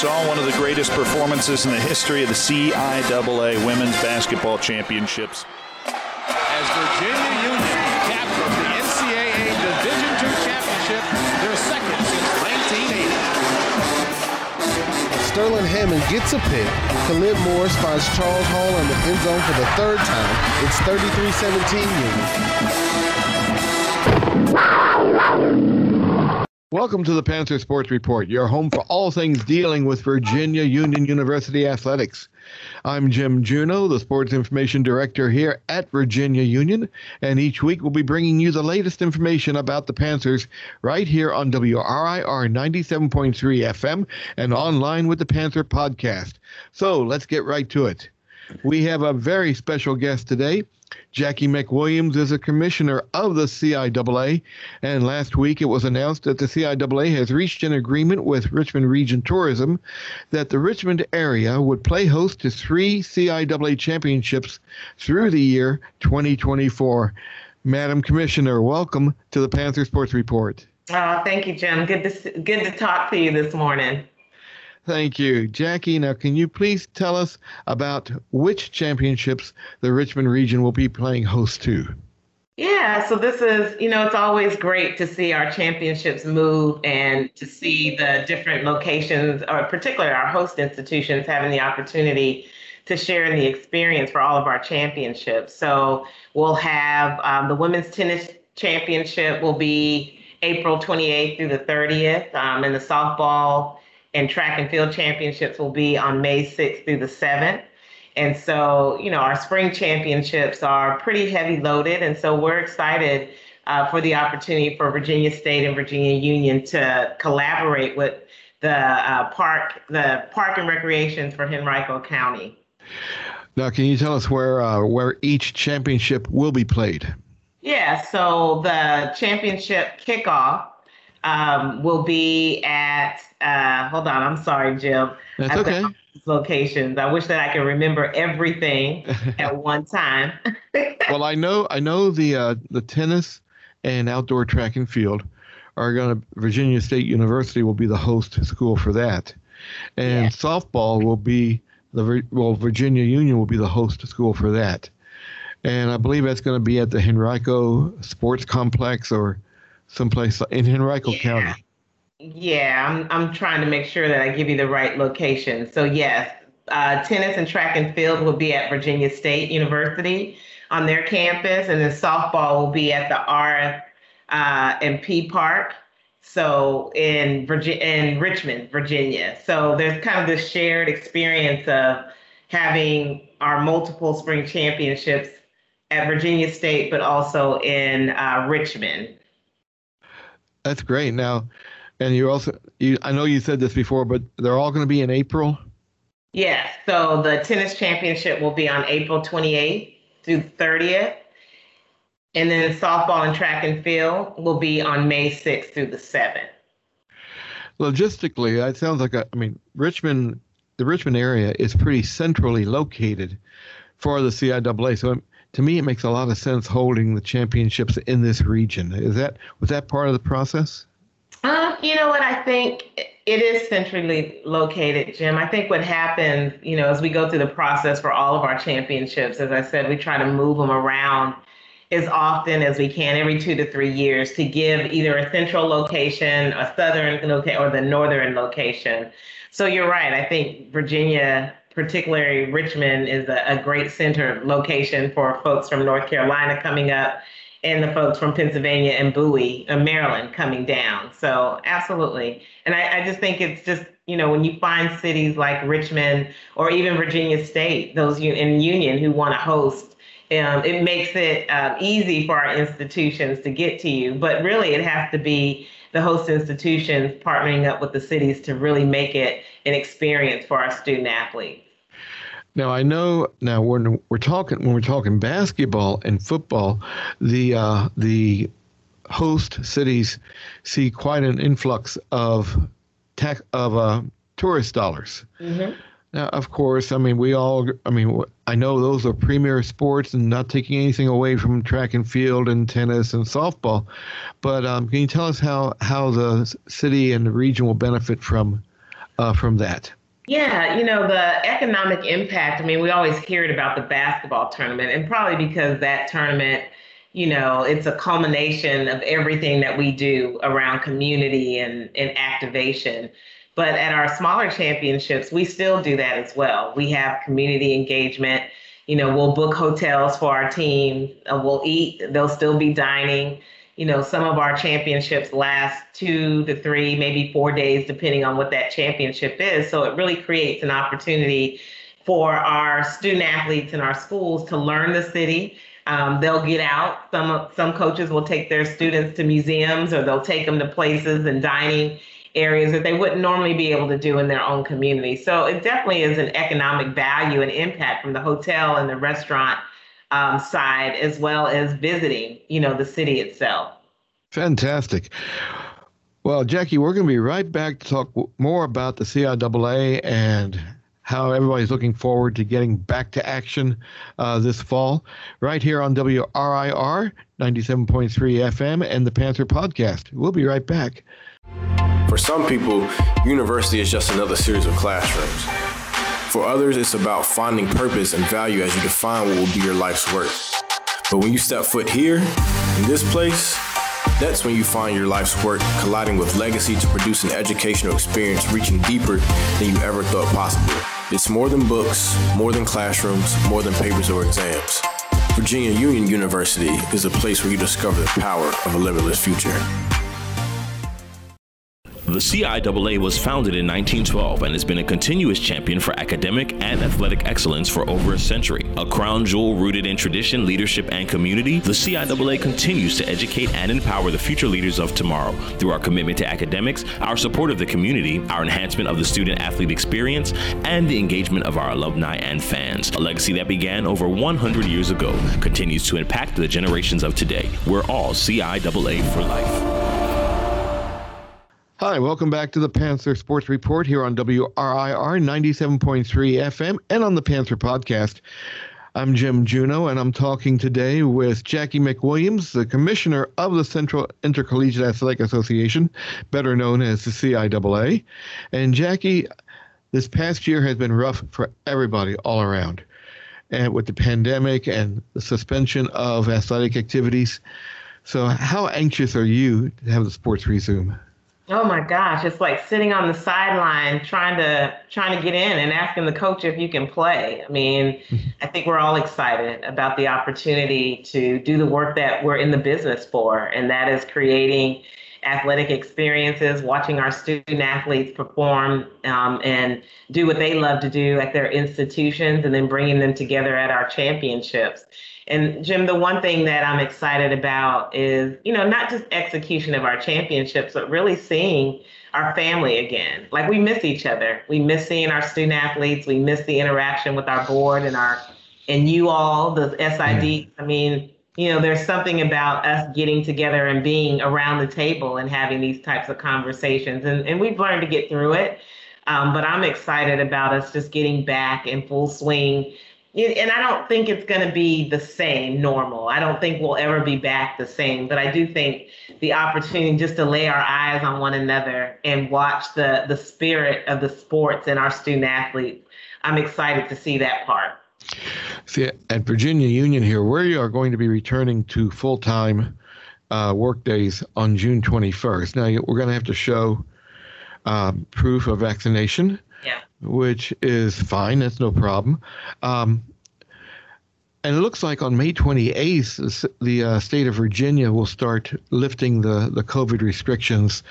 saw one of the greatest performances in the history of the CIAA Women's Basketball Championships. As Virginia Union captured the NCAA Division II championship, their second since 1980. Sterling Hammond gets a pick. Khalid Morris finds Charles Hall in the end zone for the third time. It's 33-17 Union. Welcome to the Panther Sports Report, your home for all things dealing with Virginia Union University athletics. I'm Jim Juneau, the Sports Information Director here at Virginia Union, and each week we'll be bringing you the latest information about the Panthers right here on WRIR 97.3 FM and online with the Panther Podcast. So let's get right to it. We have a very special guest today. Jackie McWilliams is a commissioner of the CIAA, and last week it was announced that the CIAA has reached an agreement with Richmond Region Tourism that the Richmond area would play host to three CIAA championships through the year 2024. Madam Commissioner, welcome to the Panther Sports Report. Oh, thank you, Jim. Good to good to talk to you this morning. Thank you. Jackie, now can you please tell us about which championships the Richmond region will be playing host to? Yeah, so this is, you know, it's always great to see our championships move and to see the different locations, or particularly our host institutions, having the opportunity to share in the experience for all of our championships. So we'll have um, the women's tennis championship will be April 28th through the 30th, um, and the softball and track and field championships will be on May 6th through the 7th. And so, you know, our spring championships are pretty heavy loaded. And so we're excited uh, for the opportunity for Virginia State and Virginia Union to collaborate with the uh, park, the park and recreations for Henrico County. Now, can you tell us where uh, where each championship will be played? Yeah, so the championship kickoff um, will be at uh, hold on, I'm sorry, Jim. That's okay. Locations. I wish that I could remember everything at one time. well, I know I know the uh, the tennis and outdoor track and field are going to Virginia State University will be the host school for that, and yeah. softball will be the well Virginia Union will be the host school for that, and I believe that's going to be at the Henrico Sports Complex or someplace in Henrico yeah. County. Yeah, I'm I'm trying to make sure that I give you the right location. So yes, uh, tennis and track and field will be at Virginia State University on their campus, and then softball will be at the R uh, and P Park. So in Virginia, in Richmond, Virginia. So there's kind of this shared experience of having our multiple spring championships at Virginia State, but also in uh, Richmond. That's great. Now, and you also, you, I know you said this before, but they're all going to be in April. Yes. So the tennis championship will be on April 28th through 30th. And then softball and track and field will be on May 6th through the 7th. Logistically, that sounds like a, I mean, Richmond, the Richmond area is pretty centrally located for the CIAA. So to me, it makes a lot of sense holding the championships in this region. Is that, was that part of the process? Um, you know what? I think it is centrally located, Jim. I think what happens, you know, as we go through the process for all of our championships, as I said, we try to move them around as often as we can, every two to three years, to give either a central location, a southern location, or the northern location. So you're right. I think Virginia, particularly Richmond, is a, a great center location for folks from North Carolina coming up and the folks from Pennsylvania and Bowie, uh, Maryland coming down. So absolutely. And I, I, just think it's just, you know, when you find cities like Richmond or even Virginia State, those in Union who want to host, um, it makes it um, easy for our institutions to get to you. But really, it has to be the host institutions partnering up with the cities to really make it an experience for our student athletes. Now I know now when we're talking when we're talking basketball and football, the uh, the host cities see quite an influx of tech of uh, tourist dollars. Mm-hmm. Now, of course, I mean we all. I mean, I know those are premier sports, and not taking anything away from track and field and tennis and softball. But um, can you tell us how how the city and the region will benefit from uh, from that? Yeah, you know, the economic impact. I mean, we always hear it about the basketball tournament, and probably because that tournament, you know, it's a culmination of everything that we do around community and, and activation. But at our smaller championships, we still do that as well. We have community engagement. You know, we'll book hotels for our team, uh, we'll eat, they'll still be dining you know, some of our championships last two to three, maybe four days, depending on what that championship is. So it really creates an opportunity for our student athletes in our schools to learn the city. Um, they'll get out. Some some coaches will take their students to museums, or they'll take them to places and dining areas that they wouldn't normally be able to do in their own community. So it definitely is an economic value and impact from the hotel and the restaurant um, side as well as visiting, you know, the city itself. Fantastic. Well, Jackie, we're going to be right back to talk more about the CIAA and how everybody's looking forward to getting back to action uh, this fall, right here on WRIR 97.3 FM and the Panther Podcast. We'll be right back. For some people, university is just another series of classrooms. For others, it's about finding purpose and value as you define what will be your life's work. But when you step foot here, in this place, that's when you find your life's work colliding with legacy to produce an educational experience reaching deeper than you ever thought possible. It's more than books, more than classrooms, more than papers or exams. Virginia Union University is a place where you discover the power of a limitless future. The CIAA was founded in 1912 and has been a continuous champion for academic and athletic excellence for over a century. A crown jewel rooted in tradition, leadership, and community, the CIAA continues to educate and empower the future leaders of tomorrow through our commitment to academics, our support of the community, our enhancement of the student athlete experience, and the engagement of our alumni and fans. A legacy that began over 100 years ago continues to impact the generations of today. We're all CIAA for life. Hi, welcome back to the Panther Sports Report here on WRIR 97.3 FM and on the Panther Podcast. I'm Jim Juno, and I'm talking today with Jackie McWilliams, the Commissioner of the Central Intercollegiate Athletic Association, better known as the CIAA. And Jackie, this past year has been rough for everybody all around. And with the pandemic and the suspension of athletic activities. So, how anxious are you to have the sports resume? Oh my gosh, it's like sitting on the sideline trying to trying to get in and asking the coach if you can play. I mean, I think we're all excited about the opportunity to do the work that we're in the business for, and that is creating athletic experiences, watching our student athletes perform um, and do what they love to do at their institutions, and then bringing them together at our championships. And Jim, the one thing that I'm excited about is, you know, not just execution of our championships, but really seeing our family again. Like we miss each other. We miss seeing our student athletes. We miss the interaction with our board and our and you all, the SID. I mean, you know, there's something about us getting together and being around the table and having these types of conversations. And and we've learned to get through it. Um, but I'm excited about us just getting back in full swing and I don't think it's going to be the same normal. I don't think we'll ever be back the same, but I do think the opportunity just to lay our eyes on one another and watch the the spirit of the sports and our student athletes. I'm excited to see that part. See, at Virginia Union here, we are going to be returning to full time uh, work days on June 21st. Now, we're going to have to show um, proof of vaccination which is fine. That's no problem. Um, and it looks like on May 28th, the uh, state of Virginia will start lifting the, the COVID restrictions.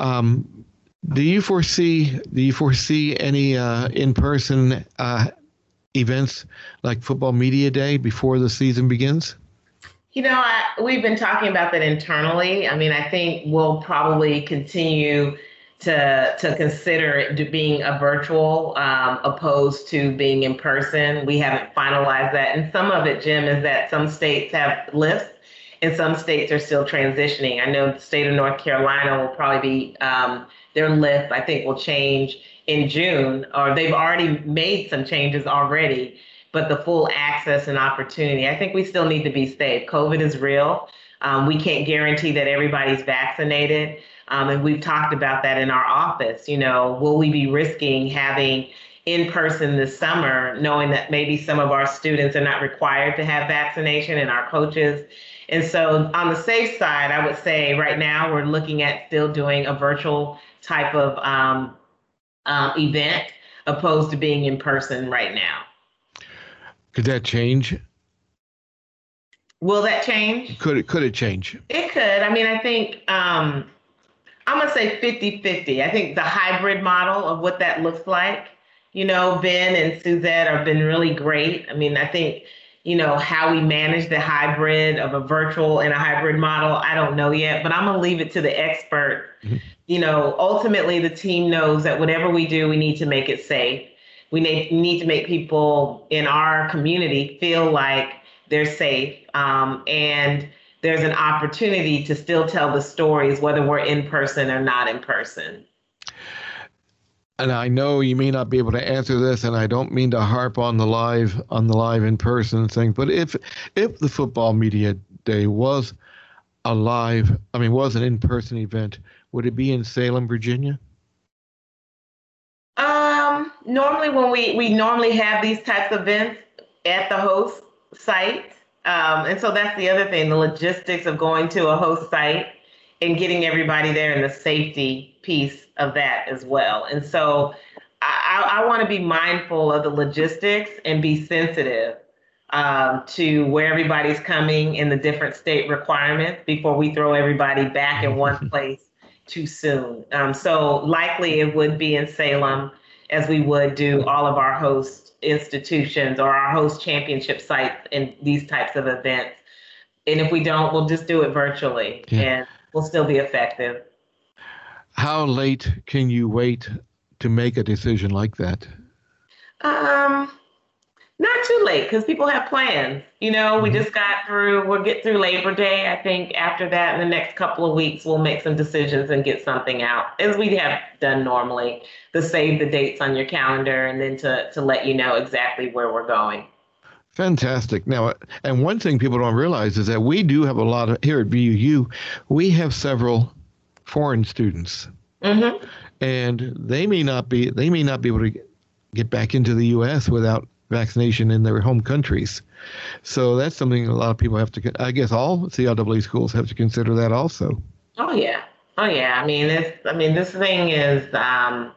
Um, do you foresee do you foresee any uh, in-person uh, events like Football Media Day before the season begins? You know, I, we've been talking about that internally. I mean, I think we'll probably continue to to consider it being a virtual um, opposed to being in person. We haven't finalized that, and some of it, Jim, is that some states have lifts, and some states are still transitioning. I know the state of North Carolina will probably be um, their lift. I think will change in June, or they've already made some changes already. But the full access and opportunity, I think we still need to be safe. COVID is real. Um, we can't guarantee that everybody's vaccinated. Um, and we've talked about that in our office. You know, will we be risking having in person this summer, knowing that maybe some of our students are not required to have vaccination and our coaches. And so, on the safe side, I would say right now we're looking at still doing a virtual type of um, um, event opposed to being in person right now. Could that change? Will that change? Could it could it change? It could. I mean, I think um, I'm gonna say 50-50. I think the hybrid model of what that looks like you know, Ben and Suzette have been really great. I mean, I think, you know, how we manage the hybrid of a virtual and a hybrid model, I don't know yet, but I'm going to leave it to the expert. Mm-hmm. You know, ultimately, the team knows that whatever we do, we need to make it safe. We need to make people in our community feel like they're safe. Um, and there's an opportunity to still tell the stories, whether we're in person or not in person and I know you may not be able to answer this, and I don't mean to harp on the live on the live in person thing, but if if the football media day was a live, I mean, was an in person event, would it be in Salem, Virginia? Um, normally when we we normally have these types of events at the host site, um, and so that's the other thing, the logistics of going to a host site and getting everybody there and the safety piece of that as well. And so I, I want to be mindful of the logistics and be sensitive um, to where everybody's coming in the different state requirements before we throw everybody back in one place too soon. Um, so likely it would be in Salem as we would do all of our host institutions or our host championship sites in these types of events. And if we don't, we'll just do it virtually yeah. and we'll still be effective. How late can you wait to make a decision like that? Um, not too late because people have plans. You know, we mm-hmm. just got through, we'll get through Labor Day. I think after that, in the next couple of weeks, we'll make some decisions and get something out as we have done normally to save the dates on your calendar and then to, to let you know exactly where we're going. Fantastic. Now, and one thing people don't realize is that we do have a lot of, here at VUU, we have several foreign students, mm-hmm. and they may not be they may not be able to get back into the U.S. without vaccination in their home countries. So that's something a lot of people have to. I guess all CIAA schools have to consider that also. Oh yeah, oh yeah. I mean, it's I mean this thing is um,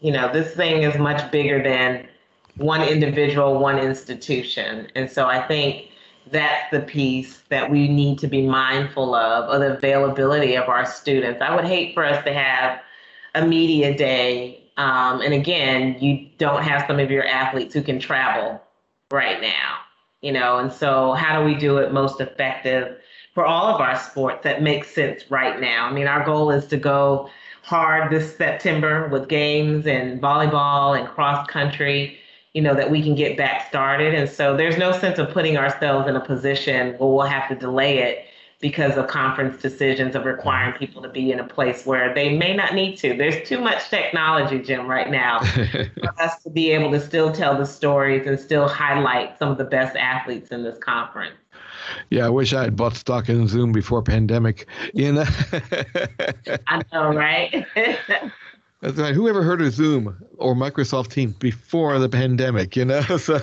you know this thing is much bigger than one individual, one institution, and so I think that's the piece that we need to be mindful of, of the availability of our students. I would hate for us to have a media day. Um, and again, you don't have some of your athletes who can travel right now, you know, and so how do we do it most effective for all of our sports that makes sense right now? I mean, our goal is to go hard this September with games and volleyball and cross country you know, that we can get back started. And so there's no sense of putting ourselves in a position where we'll have to delay it because of conference decisions of requiring mm-hmm. people to be in a place where they may not need to. There's too much technology, Jim, right now for us to be able to still tell the stories and still highlight some of the best athletes in this conference. Yeah, I wish I had bought stock in Zoom before pandemic. You know. I know, right? That's right. Who ever heard of Zoom or Microsoft Teams before the pandemic? You know, so.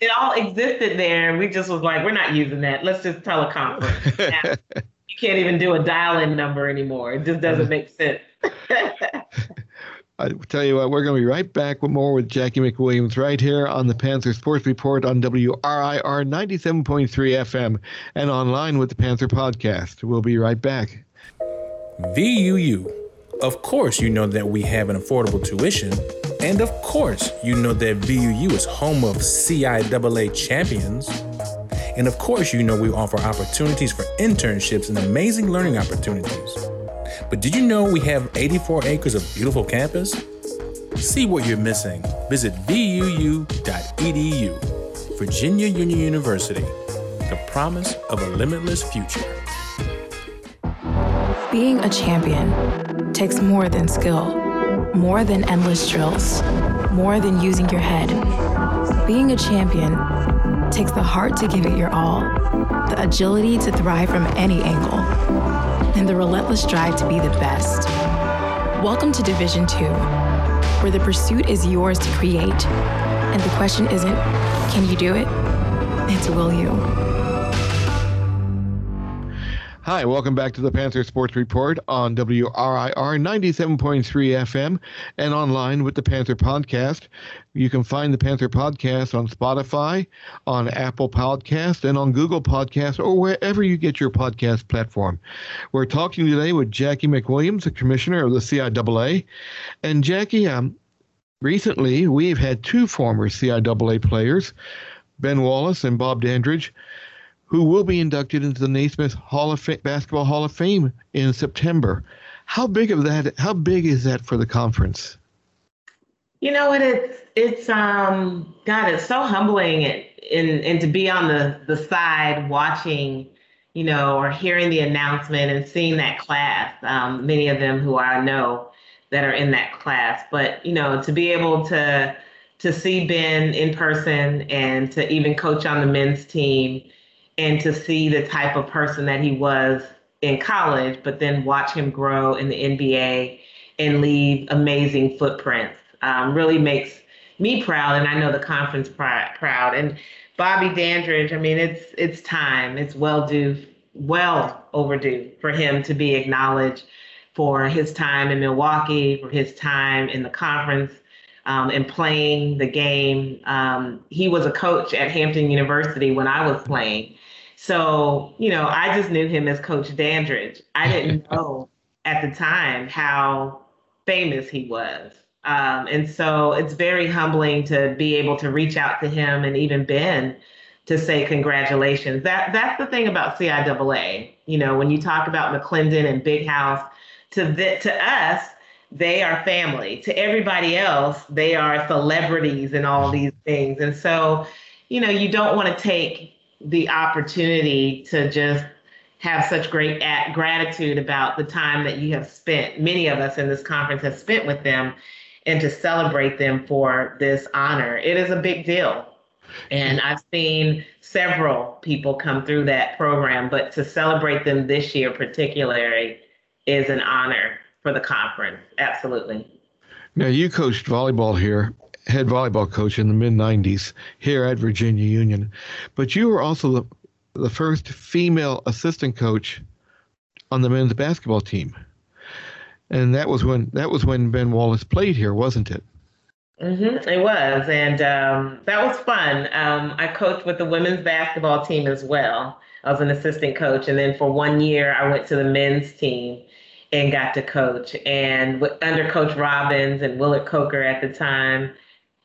it all existed there, we just was like, we're not using that. Let's just teleconference. you can't even do a dial-in number anymore. It just doesn't make sense. I tell you what, we're going to be right back with more with Jackie McWilliams right here on the Panther Sports Report on WRIR 97.3 FM and online with the Panther Podcast. We'll be right back. VUU of course, you know that we have an affordable tuition. And of course, you know that VUU is home of CIAA champions. And of course, you know we offer opportunities for internships and amazing learning opportunities. But did you know we have 84 acres of beautiful campus? See what you're missing. Visit vuu.edu. Virginia Union University, the promise of a limitless future. Being a champion takes more than skill, more than endless drills, more than using your head. Being a champion takes the heart to give it your all, the agility to thrive from any angle and the relentless drive to be the best. Welcome to Division 2, where the pursuit is yours to create. And the question isn't, can you do it? It's will you? Hi, welcome back to the Panther Sports Report on WRIR 97.3 FM and online with the Panther Podcast. You can find the Panther Podcast on Spotify, on Apple Podcast, and on Google Podcast, or wherever you get your podcast platform. We're talking today with Jackie McWilliams, the commissioner of the CIAA. And Jackie, um, recently we've had two former CIAA players, Ben Wallace and Bob Dandridge, who will be inducted into the Naismith Hall of Basketball Hall of Fame in September. How big of that? How big is that for the conference? You know what? It's it's um God, it's so humbling and and, and to be on the the side watching, you know, or hearing the announcement and seeing that class. Um, many of them who I know that are in that class, but you know, to be able to to see Ben in person and to even coach on the men's team and to see the type of person that he was in college, but then watch him grow in the NBA and leave amazing footprints um, really makes me proud, and I know the conference pr- proud. And Bobby Dandridge, I mean, it's it's time. It's well due, well overdue for him to be acknowledged for his time in Milwaukee, for his time in the conference, um, and playing the game. Um, he was a coach at Hampton University when I was playing. So, you know, I just knew him as Coach Dandridge. I didn't know at the time how famous he was. Um, and so it's very humbling to be able to reach out to him and even Ben to say congratulations. That that's the thing about CIAA. You know, when you talk about McLendon and Big House, to the, to us, they are family. To everybody else, they are celebrities and all these things. And so, you know, you don't want to take the opportunity to just have such great at- gratitude about the time that you have spent, many of us in this conference have spent with them, and to celebrate them for this honor. It is a big deal. And I've seen several people come through that program, but to celebrate them this year, particularly, is an honor for the conference. Absolutely. Now, you coached volleyball here head volleyball coach in the mid 90s here at Virginia Union. But you were also the, the first female assistant coach on the men's basketball team. And that was when that was when Ben Wallace played here, wasn't it? Mm-hmm, it was, and um, that was fun. Um, I coached with the women's basketball team as well. I was an assistant coach, and then for one year, I went to the men's team and got to coach. And with, under Coach Robbins and Willard Coker at the time,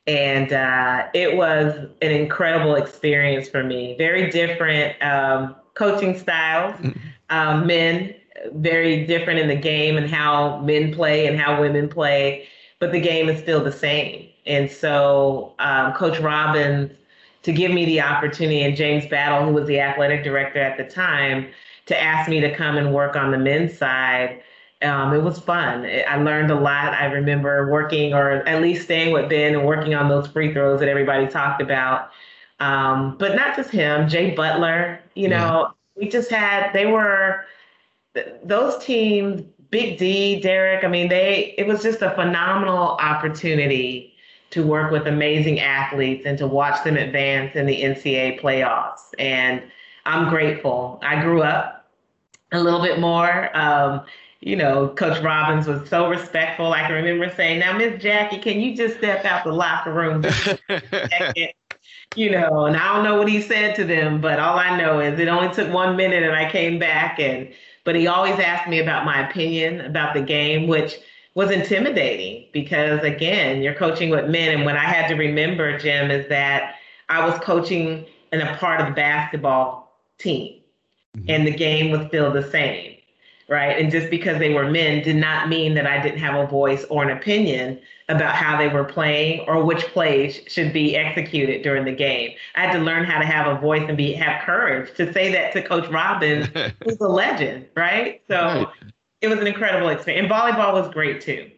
and uh, it was an incredible experience for me. Very different um, coaching styles, mm-hmm. um, men very different in the game and how men play and how women play, but the game is still the same. And so, um, Coach Robbins, to give me the opportunity, and James Battle, who was the athletic director at the time, to ask me to come and work on the men's side um, it was fun. I learned a lot. I remember working, or at least staying with Ben and working on those free throws that everybody talked about. Um, but not just him, Jay Butler. You know, yeah. we just had. They were those teams. Big D, Derek. I mean, they. It was just a phenomenal opportunity to work with amazing athletes and to watch them advance in the NCAA playoffs. And I'm grateful. I grew up a little bit more. Um, you know, Coach Robbins was so respectful. I can remember saying, "Now, Miss Jackie, can you just step out the locker room?" you know, and I don't know what he said to them, but all I know is it only took one minute, and I came back, and but he always asked me about my opinion about the game, which was intimidating because again, you're coaching with men, and what I had to remember, Jim, is that I was coaching in a part of the basketball team, mm-hmm. and the game was still the same right? And just because they were men did not mean that I didn't have a voice or an opinion about how they were playing or which plays should be executed during the game. I had to learn how to have a voice and be have courage to say that to Coach Robbins, who's a legend, right? So right. it was an incredible experience. And volleyball was great too.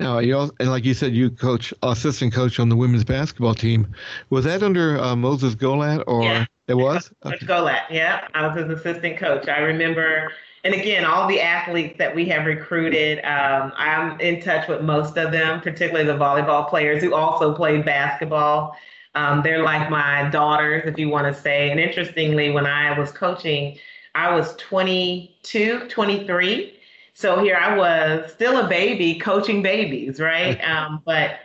Now, you also, and like you said, you coach assistant coach on the women's basketball team. Was that under uh, Moses Golat or yeah. it was? Okay. Golat, yeah. I was his assistant coach. I remember and again, all the athletes that we have recruited, um, I'm in touch with most of them, particularly the volleyball players who also play basketball. Um, they're like my daughters, if you want to say. And interestingly, when I was coaching, I was 22, 23. So here I was, still a baby, coaching babies, right? Um, but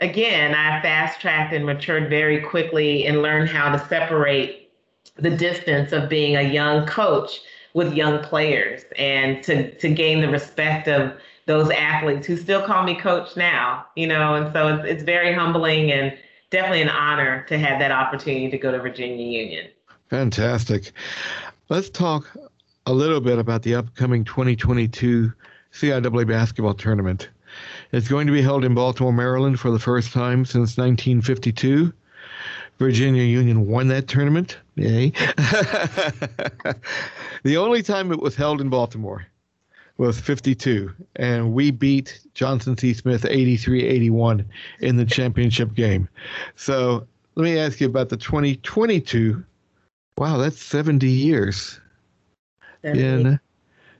again, I fast tracked and matured very quickly and learned how to separate the distance of being a young coach with young players and to to gain the respect of those athletes who still call me coach now, you know, and so it's, it's very humbling and definitely an honor to have that opportunity to go to Virginia Union. Fantastic. Let's talk a little bit about the upcoming 2022 CIAA basketball tournament. It's going to be held in Baltimore, Maryland for the first time since 1952. Virginia Union won that tournament. Yay. the only time it was held in Baltimore was 52, and we beat Johnson C. Smith 83 81 in the championship game. So let me ask you about the 2022. Wow, that's 70 years. 70. In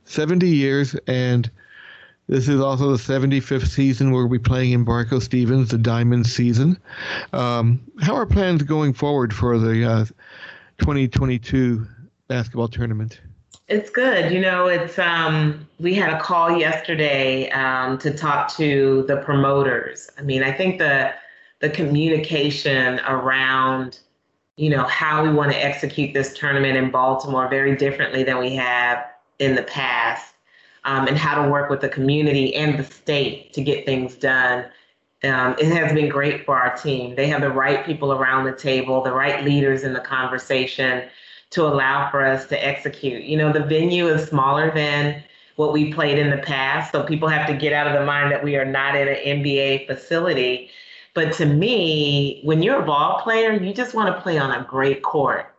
70 years, and this is also the 75th season where we're playing in Barco Stevens, the Diamond season. Um, how are plans going forward for the uh, 2022 basketball tournament? It's good. You know, it's um, we had a call yesterday um, to talk to the promoters. I mean, I think the the communication around you know how we want to execute this tournament in Baltimore very differently than we have in the past um, and how to work with the community and the state to get things done. Um, it has been great for our team. They have the right people around the table, the right leaders in the conversation to allow for us to execute. You know, the venue is smaller than what we played in the past, so people have to get out of the mind that we are not in an NBA facility. But to me, when you're a ball player, you just want to play on a great court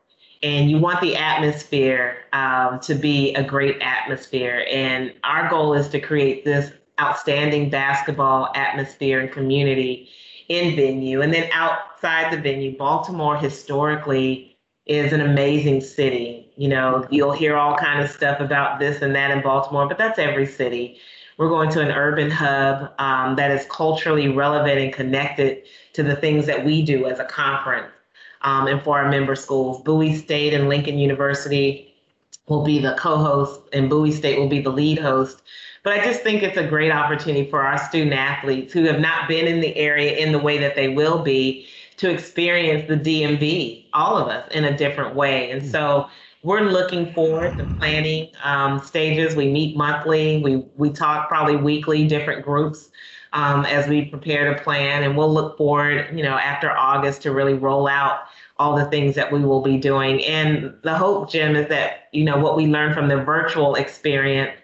and you want the atmosphere um, to be a great atmosphere. And our goal is to create this outstanding basketball atmosphere and community in venue. And then outside the venue, Baltimore historically is an amazing city. You know, you'll hear all kind of stuff about this and that in Baltimore, but that's every city. We're going to an urban hub um, that is culturally relevant and connected to the things that we do as a conference um, and for our member schools. Bowie State and Lincoln University will be the co-host, and Bowie State will be the lead host. But I just think it's a great opportunity for our student athletes who have not been in the area in the way that they will be to experience the DMV, all of us, in a different way. And so we're looking forward to planning um, stages. We meet monthly. We we talk probably weekly, different groups um, as we prepare to plan. And we'll look forward, you know, after August to really roll out all the things that we will be doing. And the hope, Jim, is that, you know, what we learned from the virtual experience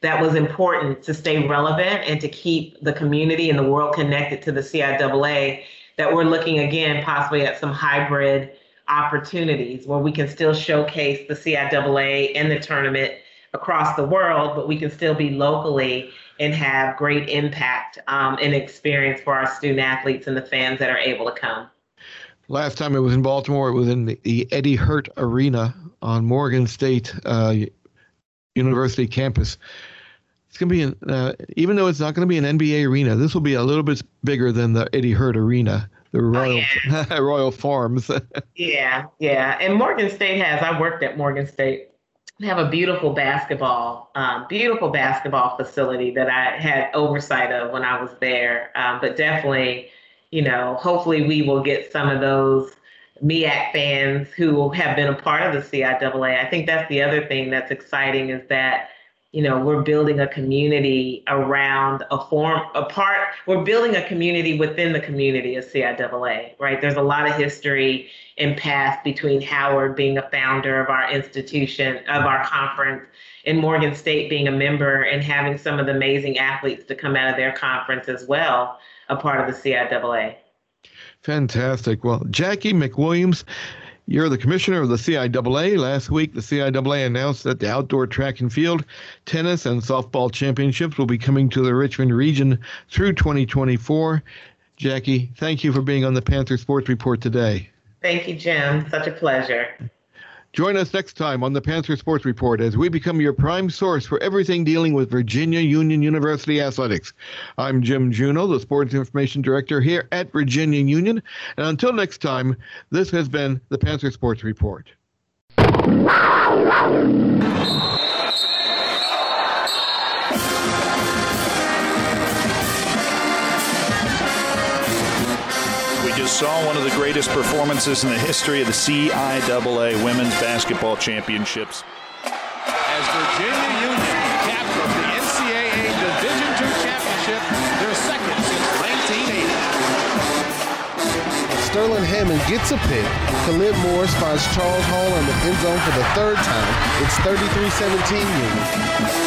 that was important to stay relevant and to keep the community and the world connected to the CIAA, that we're looking again possibly at some hybrid opportunities where we can still showcase the CIAA and the tournament across the world, but we can still be locally and have great impact um, and experience for our student athletes and the fans that are able to come. Last time it was in Baltimore, it was in the, the Eddie Hurt Arena on Morgan State uh, University campus. It's going to be, an, uh, even though it's not going to be an NBA arena, this will be a little bit bigger than the Eddie Hurt Arena, the Royal oh, yeah. Royal Farms. yeah, yeah. And Morgan State has, I worked at Morgan State have a beautiful basketball, um, beautiful basketball facility that I had oversight of when I was there. Um, but definitely, you know, hopefully we will get some of those MEAC fans who have been a part of the CIAA. I think that's the other thing that's exciting is that you know we're building a community around a form a part we're building a community within the community of CIAA right? There's a lot of history and past between Howard being a founder of our institution of our conference and Morgan State being a member and having some of the amazing athletes to come out of their conference as well a part of the CIAA fantastic. Well Jackie McWilliams you're the commissioner of the CIAA. Last week, the CIAA announced that the outdoor track and field, tennis, and softball championships will be coming to the Richmond region through 2024. Jackie, thank you for being on the Panther Sports Report today. Thank you, Jim. Such a pleasure. Join us next time on the Panther Sports Report as we become your prime source for everything dealing with Virginia Union University athletics. I'm Jim Juneau, the Sports Information Director here at Virginia Union. And until next time, this has been the Panther Sports Report. Just saw one of the greatest performances in the history of the CIAA Women's Basketball Championships. As Virginia Union captured the NCAA Division II championship, their second since 1980. Sterling Hammond gets a pick. Khalid Morris finds Charles Hall in the end zone for the third time. It's 33-17 Union.